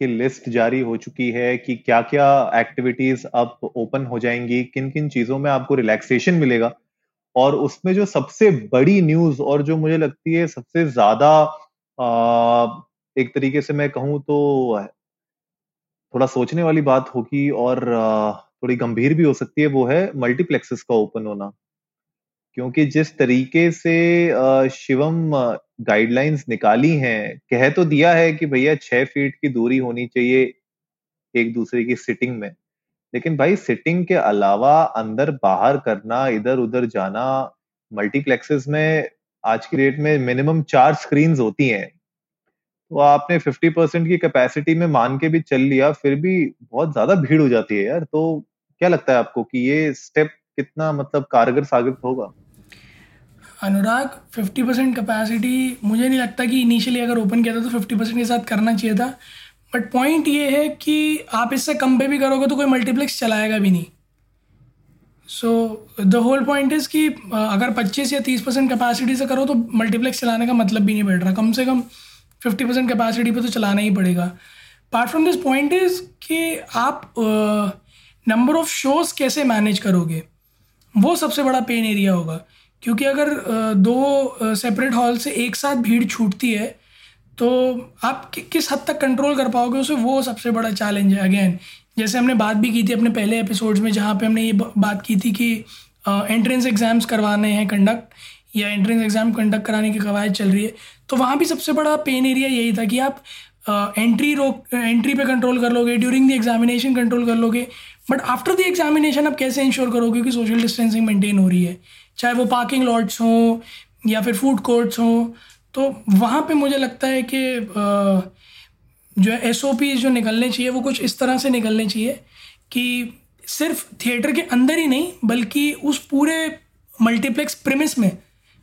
की लिस्ट जारी हो चुकी है कि क्या क्या एक्टिविटीज़ अब ओपन हो जाएँगी किन किन चीज़ों में आपको रिलैक्सेशन मिलेगा। और उसमें जो सबसे बड़ी न्यूज़ और जो मुझे लगती है सबसे ज़्यादा एक तरीके से मैं कहूँ तो थोड़ा सोचने वाली बात होगी और थोड़ी गंभीर भी हो सकती है, वो है मल्टीप्लेक्सेस का ओपन होना। क्योंकि जिस तरीके से शिवम गाइडलाइंस निकाली हैं, कह तो दिया है कि भैया छह फीट की दूरी होनी चाहिए एक दूसरे की सिटिंग में। लेकिन भाई सिटिंग के अलावा अंदर बाहर करना, इधर उधर जाना मल्टीप्लेक्सेस में आज की डेट में मिनिमम चार स्क्रीन होती हैं। तो आपने 50 परसेंट की कैपेसिटी में मान के भी चल लिया, फिर भी बहुत ज़्यादा भीड़ हो जाती है यार। तो क्या लगता है आपको कि ये स्टेप कितना मतलब कारगर साबित होगा? अनुराग 50 परसेंट कैपेसिटी मुझे नहीं लगता कि इनिशियली अगर ओपन किया था तो 50 परसेंट के साथ करना चाहिए था। बट पॉइंट ये है कि आप इससे कम पे भी करोगे तो कोई मल्टीप्लेक्स चलाएगा भी नहीं। So the whole point is कि अगर 25 या 30 परसेंट कैपेसिटी से करो तो मल्टीप्लेक्स चलाने का मतलब भी नहीं बैठ रहा। कम से कम 50 परसेंट कैपेसिटी पे तो चलाना ही पड़ेगा। Part from this point is कि आप नंबर ऑफ़ शोज़ कैसे मैनेज करोगे? वो सबसे बड़ा पेन एरिया होगा। क्योंकि अगर दो सेपरेट हॉल से एक साथ भीड़ छूटती है तो आप कि, किस हद तक कंट्रोल कर पाओगे उसे? वो सबसे बड़ा चैलेंज है अगेन जैसे हमने बात भी की थी अपने पहले एपिसोड्स में जहाँ पे हमने ये बात की थी कि एंट्रेंस एग्ज़ाम्स करवाने हैं कंडक्ट या एंट्रेंस एग्ज़ाम कंडक्ट कराने की कवायद चल रही है तो वहाँ भी सबसे बड़ा पेन एरिया यही था कि आप एंट्री रोक एंट्री पे कंट्रोल कर लोगे ड्यूरिंग द एग्जामिनेशन कंट्रोल कर लोगे बट आफ्टर द एग्जामिनेशन आप कैसे इंश्योर करोगे कि सोशल डिस्टेंसिंग मेंटेन हो रही है? चाहे वो पार्किंग लॉट्स हों या फिर फ़ूड कोर्ट्स हों तो वहाँ पे मुझे लगता है कि जो है एस जो निकलने चाहिए, वो कुछ इस तरह से निकलने चाहिए कि सिर्फ़ थिएटर के अंदर ही नहीं, बल्कि उस पूरे मल्टीप्लेक्स प्रेमिस में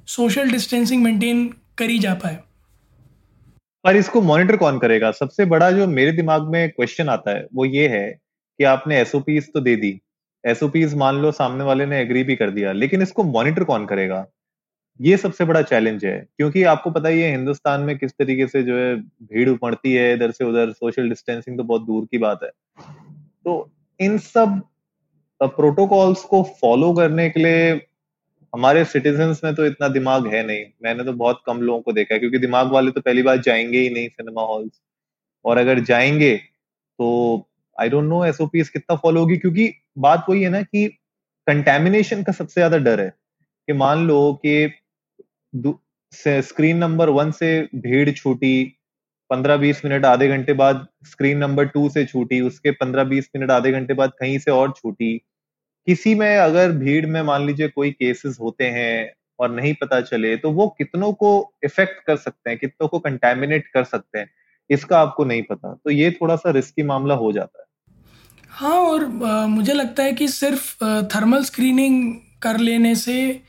सोशल डिस्टेंसिंग मेंटेन करी जा पाए। पर इसको मॉनिटर कौन करेगा? सबसे बड़ा जो मेरे दिमाग में क्वेश्चन आता है, वो ये है कि आपने एसओपीज तो दे दी। एसओपीज मान लो सामने वाले ने एग्री भी कर दिया, लेकिन इसको मॉनिटर कौन करेगा? ये सबसे बड़ा चैलेंज है, क्योंकि आपको पता ही है, हिंदुस्तान में किस तरीके से जो है भीड़ उमड़ती है, इधर से उधर सोशल डिस्टेंसिंग तो बहुत दूर की बात है। तो इन सब प्रोटोकॉल्स को फॉलो करने के लिए हमारे सिटीजन्स में तो इतना दिमाग है नहीं। मैंने तो बहुत कम लोगों को देखा है, क्योंकि दिमाग वाले तो पहली बार जाएँगे ही नहीं सिनेमा हॉल्स और अगर जाएँगे तो आई डोंट नो एसओपीस कितना फॉलो होगी, क्योंकि बात वही है ना कि कंटेमिनेशन का सबसे ज़्यादा डर है कि मान लो कि स्क्रीन नंबर वन से भीड़ छूटी, पंद्रह बीस मिनट आधे घंटे बाद स्क्रीन नंबर टू से छूटी, उसके पंद्रह बीस मिनट आधे घंटे बाद कहीं से और छूटी। किसी में अगर भीड़ में मान लीजिए कोई केसेस होते हैं और नहीं पता चले तो वो कितनों को इफ़ेक्ट कर सकते हैं, कितनों को कंटेमिनेट कर सकते हैं, इसका आपको नहीं पता। तो ये थोड़ा सा रिस्की मामला हो जाता है। हाँ और आ, मुझे लगता है कि सिर्फ़ थर्मल स्क्रीनिंग कर लेने से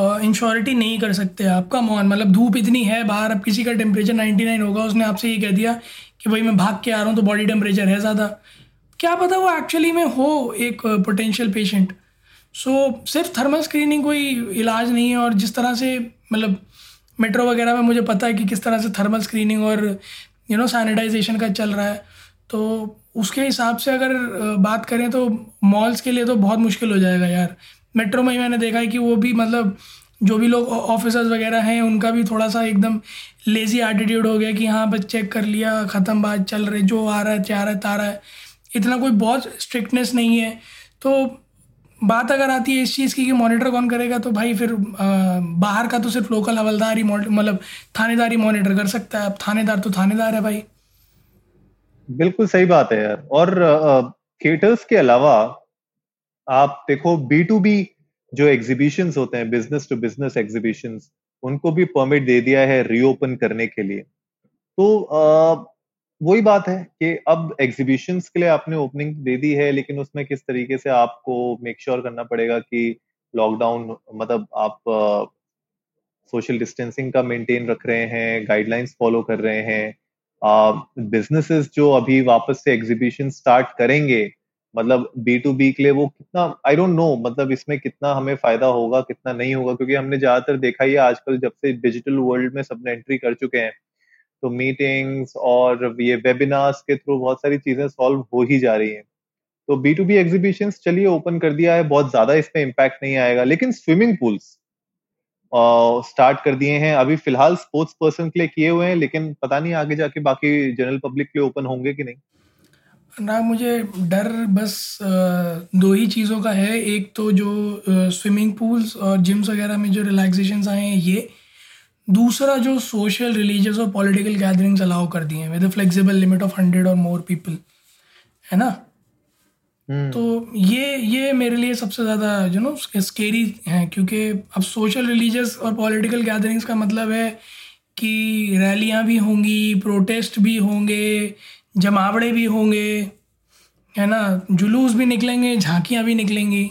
इंश्योरिटी नहीं कर सकते आपका मोहन मतलब धूप इतनी है बाहर अब किसी का टेम्परेचर 99 होगा उसने आपसे ये कह दिया कि भाई मैं भाग के आ रहा हूँ तो बॉडी टेम्परेचर है ज़्यादा। क्या पता वो एक्चुअली में हो एक पोटेंशियल पेशेंट सो सिर्फ़ थर्मल स्क्रीनिंग कोई इलाज नहीं है और जिस तरह से मतलब मेट्रो वगैरह में मुझे पता है कि किस तरह से थर्मल स्क्रीनिंग और यू नो सैनिटाइजेशन का चल रहा है तो उसके हिसाब से अगर बात करें तो मॉल्स के लिए तो बहुत मुश्किल हो जाएगा यार। मेट्रो में ही मैंने देखा है कि वो भी मतलब जो भी लोग ऑफिसर्स वगैरह हैं उनका भी थोड़ा सा एकदम लेज़ी एटीट्यूड हो गया कि हाँ बस चेक कर लिया ख़त्म बात चल रही जो आ रहा है चाह रहा है तारा है। इतना कोई बहुत स्ट्रिक्टनेस नहीं है। तो बात अगर आती है इस चीज़ की कि मॉनिटर कौन करेगा तो भाई फिर आ, बाहर का तो सिर्फ़ लोकल हवलदार ही मतलब थानेदार ही मॉनिटर कर सकता है। अब थानेदार तो थानेदार है भाई। बिल्कुल सही बात है यार। और थिएटर्स के अलावा आप देखो बी टू बी जो एग्जीबिशंस होते हैं बिज़नेस टू बिज़नेस एग्जीबिशंस उनको भी परमिट दे दिया है रीओपन करने के लिए। तो वही बात है कि अब एग्जीबिशंस के लिए आपने ओपनिंग दे दी है, लेकिन उसमें किस तरीके से आपको मेक श्योर sure करना पड़ेगा कि लॉकडाउन मतलब आप सोशल डिस्टेंसिंग का मेंटेन रख रहे हैं गाइडलाइंस फॉलो कर रहे हैं बिजनेसेस uh, जो अभी वापस से एग्जीबिशन स्टार्ट करेंगे मतलब बी टू बी के लिए वो कितना आई डोंट नो मतलब इसमें कितना हमें फ़ायदा होगा कितना नहीं होगा क्योंकि हमने ज़्यादातर देखा ही आजकल जब से डिजिटल वर्ल्ड में सबने एंट्री कर चुके हैं तो मीटिंग्स और ये वेबिनार्स के थ्रू बहुत सारी चीज़ें सॉल्व हो ही जा रही हैं। तो बी टू बी एग्जीबिशन चलिए ओपन कर दिया है बहुत ज़्यादा इसमें इम्पैक्ट नहीं आएगा लेकिन स्विमिंग पूल्स स्टार्ट कर दिए हैं। अभी फ़िलहाल स्पोर्ट्स पर्सन के लिए किए हुए हैं, लेकिन पता नहीं आगे जाके बाकी जनरल पब्लिक के लिए ओपन होंगे कि नहीं। ना, मुझे डर बस दो ही चीज़ों का है। एक तो जो स्विमिंग पूल्स और जिम्स वगैरह में जो रिलैक्सेशन आए हैं, ये। दूसरा जो सोशल रिलीजियस और पॉलिटिकल गैदरिंग्स अलाउ कर दिए हैं with flexible limit of hundred और मोर पीपल है ना। तो ये ये मेरे लिए सबसे ज़्यादा यू नो स्केरी है, क्योंकि अब सोशल रिलीजियस और पॉलिटिकल गैदरिंग्स का मतलब है कि रैलियाँ भी होंगी प्रोटेस्ट भी होंगे, जमावड़े भी होंगे, है ना? जुलूस भी निकलेंगे, झांकियाँ भी निकलेंगी।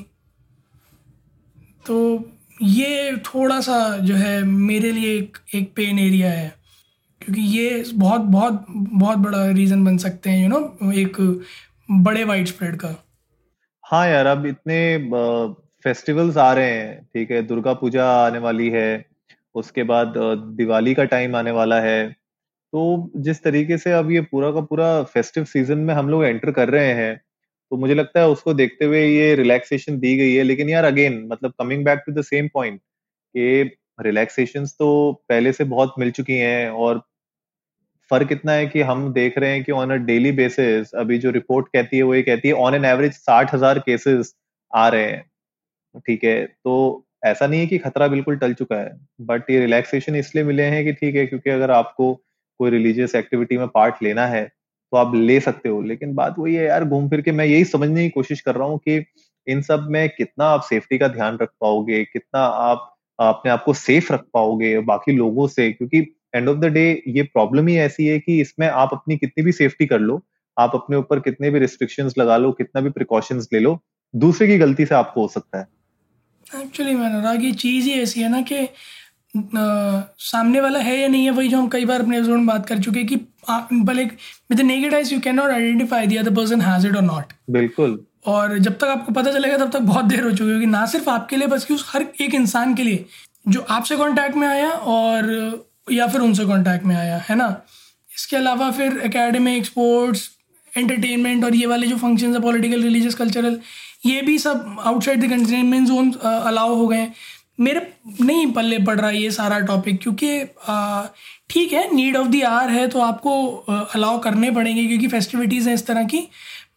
तो ये थोड़ा सा जो है मेरे लिए एक एक पेन एरिया है, क्योंकि ये बहुत बहुत बहुत बड़ा रीज़न बन सकते हैं यू नो एक बड़े वाइड स्प्रेड का। हाँ यार, अब इतने फेस्टिवल्स आ रहे हैं, ठीक है, दुर्गा पूजा आने वाली है, उसके बाद दिवाली का टाइम आने वाला है तो जिस तरीके से अब ये पूरा का पूरा फेस्टिव सीज़न में हम लोग एंटर कर रहे हैं तो मुझे लगता है उसको देखते हुए ये रिलैक्सेशन दी गई है, लेकिन यार अगेन मतलब coming back to the same point कि रिलैक्सेशन तो पहले से बहुत मिल चुकी हैं, और फ़र्क इतना है कि हम देख रहे हैं कि ऑन अ डेली बेसिस अभी जो रिपोर्ट कहती है, वो ये कहती है ऑन एन एवरेज साठ हज़ार केसेस आ रहे हैं। ठीक है? तो ऐसा नहीं है कि खतरा बिल्कुल टल चुका है बट ये रिलैक्सेशन इसलिए मिले हैं कि ठीक है, क्योंकि अगर आपको कोई रिलीजियस एक्टिविटी में पार्ट लेना है तो आप ले सकते हो। लेकिन बात वही है यार, घूम फिर के मैं यही समझने की कोशिश कर रहा हूँ कि इन सब में कितना आप सेफ्टी का ध्यान रख पाओगे, कितना आप अपने आप को सेफ़ रख पाओगे बाकी लोगों से, क्योंकि एंड ऑफ़ द डे ये प्रॉब्लम ही ऐसी है कि इसमें आप अपनी कितनी भी सेफ्टी कर लो आप अपने ऊपर कितने भी रिस्ट्रिक्शंस लगा लो कितना भी प्रिकॉशंस ले लो दूसरे की गलती से आपको हो सकता है। एक्चुअली मैंने ये चीज़ ही ऐसी है ना कि सामने वाला है या नहीं है वही जो हम कई बार अपने एपिसोड में बात कर चुके हैं कि भले with naked eyes you can not identify the other person has it और नॉट बिल्कुल। और जब तक आपको पता चलेगा तब तक बहुत देर हो चुकी होगी ना सिर्फ़ आपके लिए बस कि उस हर एक इंसान के लिए जो आपसे कांटेक्ट में आया और या फिर उनसे कांटेक्ट में आया, है ना? इसके अलावा फिर एकेडमिक स्पोर्ट्स एंटरटेनमेंट और ये वाले जो फ़ंक्शन है पॉलिटिकल रिलीजियस कल्चरल ये भी सब outside the containment zone allow हो गए मेरे नहीं पल्ले पड़ रहा ये सारा टॉपिक क्योंकि ठीक है नीड ऑफ़ द आर है तो आपको अलाउ करने पड़ेंगे क्योंकि फेस्टिविटीज़ हैं इस तरह की।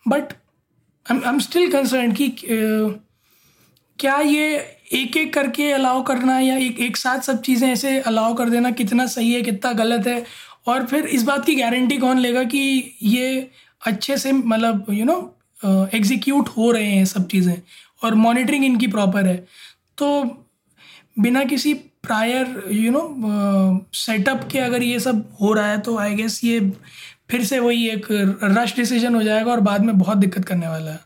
But I am still concern कि क्या ये एक एक करके अलाउ करना या एक एक साथ सब चीज़ें ऐसे अलाउ कर देना कितना सही है, कितना गलत है। और फिर इस बात की गारंटी कौन लेगा कि ये अच्छे से मतलब यू नो एग्जीक्यूट हो रहे हैं सब चीज़ें और मॉनिटरिंग इनकी प्रॉपर है। तो बिना किसी प्रायर यू नो सेटअप के अगर ये सब हो रहा है तो आई गेस ये फिर से वही एक रश डिसीज़न हो जाएगा और बाद में बहुत दिक्कत करने वाला है।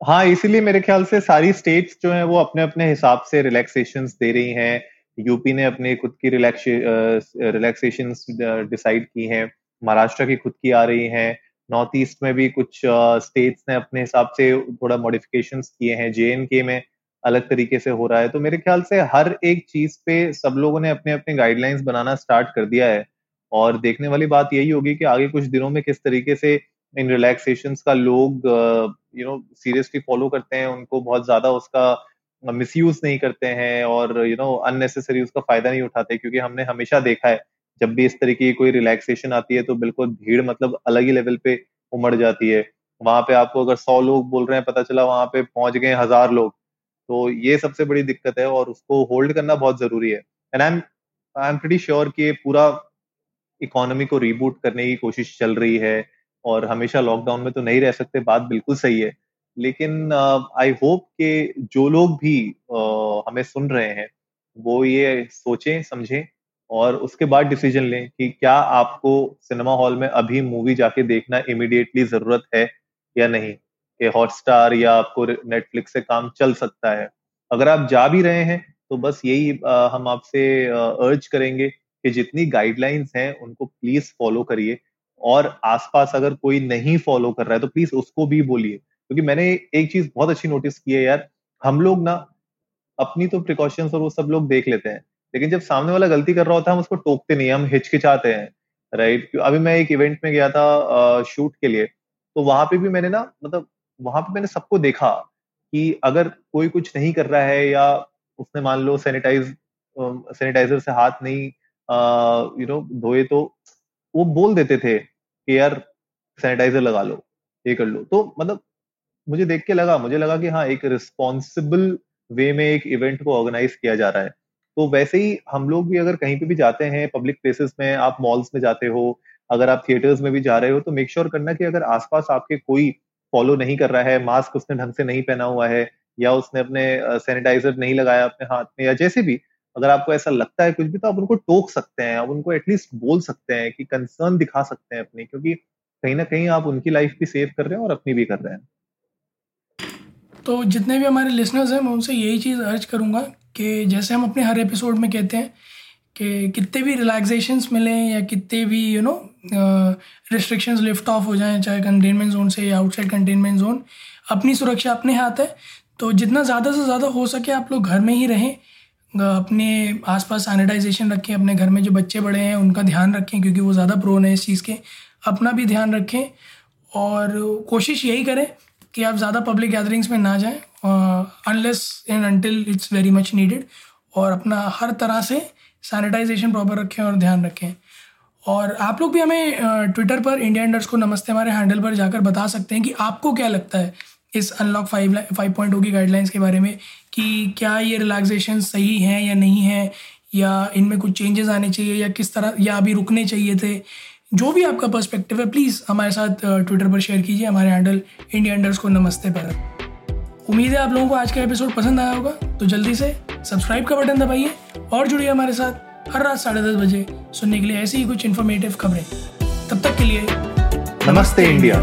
हाँ इसीलिए मेरे ख्याल से सारी स्टेट्स जो हैं, वो अपने अपने हिसाब से रिलैक्सेशन दे रही हैं। यूपी ने अपने खुद की रिलैक्सेशन डिसाइड की हैं। महाराष्ट्र की खुद की आ रही हैं। नॉर्थ ईस्ट में भी कुछ स्टेट्स ने अपने हिसाब से थोड़ा मॉडिफिकेशन किए हैं। जे के में अलग तरीके से हो रहा है। तो मेरे ख्याल से हर एक चीज़ पे सब लोगों ने अपने अपने गाइडलाइंस बनाना स्टार्ट कर दिया है। और देखने वाली बात यही होगी कि आगे कुछ दिनों में किस तरीके से इन रिलैक्सेशन का लोग यू नो सीरियसली फॉलो करते हैं, उनको बहुत ज़्यादा उसका मिस नहीं करते हैं और यू नो अननेसेसरी उसका फ़ायदा नहीं उठाते क्योंकि हमने हमेशा देखा है, जब भी इस तरीके की कोई रिलैक्सेशन आती है तो बिल्कुल भीड़ मतलब अलग ही लेवल पे उमड़ जाती है। वहाँ पे आपको अगर सौ लोग बोल रहे हैं, पता चला वहाँ पे पहुँच गए हज़ार लोग तो ये सबसे बड़ी दिक्कत है और उसको होल्ड करना बहुत ज़रूरी है। And I am I am pretty sure कि पूरा इकोनॉमी को रीबूट करने की कोशिश चल रही है। और हमेशा लॉकडाउन में तो नहीं रह सकते बात बिल्कुल सही है। लेकिन आई uh, होप कि जो लोग भी uh, हमें सुन रहे हैं वो ये सोचें समझें और उसके बाद डिसीज़न लें कि क्या आपको सिनेमा हॉल में अभी मूवी जाके देखना इमिडिएटली ज़रूरत है या नहीं? कि हॉटस्टार या आपको नेटफ्लिक्स से काम चल सकता है। अगर आप जा भी रहे हैं तो बस यही हम आपसे अर्ज़ करेंगे कि जितनी गाइडलाइंस हैं उनको प्लीज़ फॉलो करिए। और आसपास अगर कोई नहीं फॉलो कर रहा है तो प्लीज़ उसको भी बोलिए। क्योंकि तो मैंने एक चीज़ बहुत अच्छी नोटिस की है यार, हम लोग ना अपनी तो प्रिकॉशंस और वो सब लोग देख लेते हैं, लेकिन जब सामने वाला गलती कर रहा होता है, हम उसको टोकते नहीं हम हिचकिचाते हैं राइट अभी मैं एक इवेंट में गया था शूट के लिए तो वहाँ पे भी मैंने ना मतलब वहाँ पे मैंने सबको देखा कि अगर कोई कुछ नहीं कर रहा है या उसने मान लो सैनिटाइज सैनिटाइजर से हाथ नहीं यू नो धोए तो वो बोल देते थे कि यार सैनिटाइजर लगा लो, ये कर लो। तो मतलब मुझे देख के लगा, मुझे लगा कि हाँ एक रिस्पॉन्सिबल वे में एक इवेंट को ऑर्गेनाइज किया जा रहा है। तो वैसे ही हम लोग भी अगर कहीं पे भी जाते हैं पब्लिक प्लेसेस में, आप मॉल्स में जाते हो, अगर आप थिएटर्स में भी जा रहे हो तो मेक श्योर sure करना कि अगर आसपास आपके कोई फॉलो नहीं कर रहा है मास्क उसने ढंग से नहीं पहना हुआ है, या उसने अपने सैनिटाइजर नहीं लगाया अपने हाथ में, या जैसे भी अगर आपको ऐसा लगता है कुछ भी तो आप उनको टोक सकते हैं, आप उनको एटलीस्ट बोल सकते हैं कि कंसर्न दिखा सकते हैं अपनी, क्योंकि कहीं ना कहीं आप उनकी लाइफ भी सेव कर रहे हैं और अपनी भी कर रहे हैं। तो जितने भी हमारे लिसनर्स हैं, मैं उनसे यही चीज़ अर्ज़ करूँगा कि जैसे हम अपने हर एपिसोड में कहते हैं कि कितने भी रिलैक्सेशंस मिलें या कितने भी you know restrictions lift off हो जाएँ, चाहे कंटेनमेंट जोन से या आउटसाइड कंटेनमेंट जोन अपनी सुरक्षा अपने हाथ है। तो जितना ज़्यादा से ज़्यादा हो सके आप लोग घर में ही रहें अपने आसपास सैनिटाइजेशन रखें, अपने घर में जो बच्चे बड़े हैं, उनका ध्यान रखें, क्योंकि वो ज़्यादा प्रोन है इस चीज़ के। अपना भी ध्यान रखें और कोशिश यही करें कि आप ज़्यादा पब्लिक गैदरिंग्स में ना जाएँ unless and until it's very much needed और अपना हर तरह से सैनिटाइजेशन प्रॉपर रखें और ध्यान रखें। और आप लोग भी हमें ट्विटर पर इंडिया इंडर्स को नमस्ते हमारे हैंडल पर जाकर बता सकते हैं कि आपको क्या लगता है। इस अनलॉक फाइव फाइव पॉइंट की गाइडलाइंस के बारे में कि क्या ये रिलैक्सेशन सही हैं या नहीं है? या इनमें कुछ चेंजेस आने चाहिए या किस तरह या अभी रुकने चाहिए थे? जो भी आपका पर्सपेक्टिव है प्लीज़ हमारे साथ ट्विटर पर शेयर कीजिए। हमारे हैंडल इंडिया इंडर्स को नमस्ते पर। उम्मीद है आप लोगों को आज का एपिसोड पसंद आया होगा। तो जल्दी से सब्सक्राइब का बटन दबाइए और जुड़िए हमारे साथ हर रात साढ़े दस बजे सुनने के लिए ऐसी ही कुछ इन्फॉर्मेटिव खबरें। तब तक के लिए नमस्ते इंडिया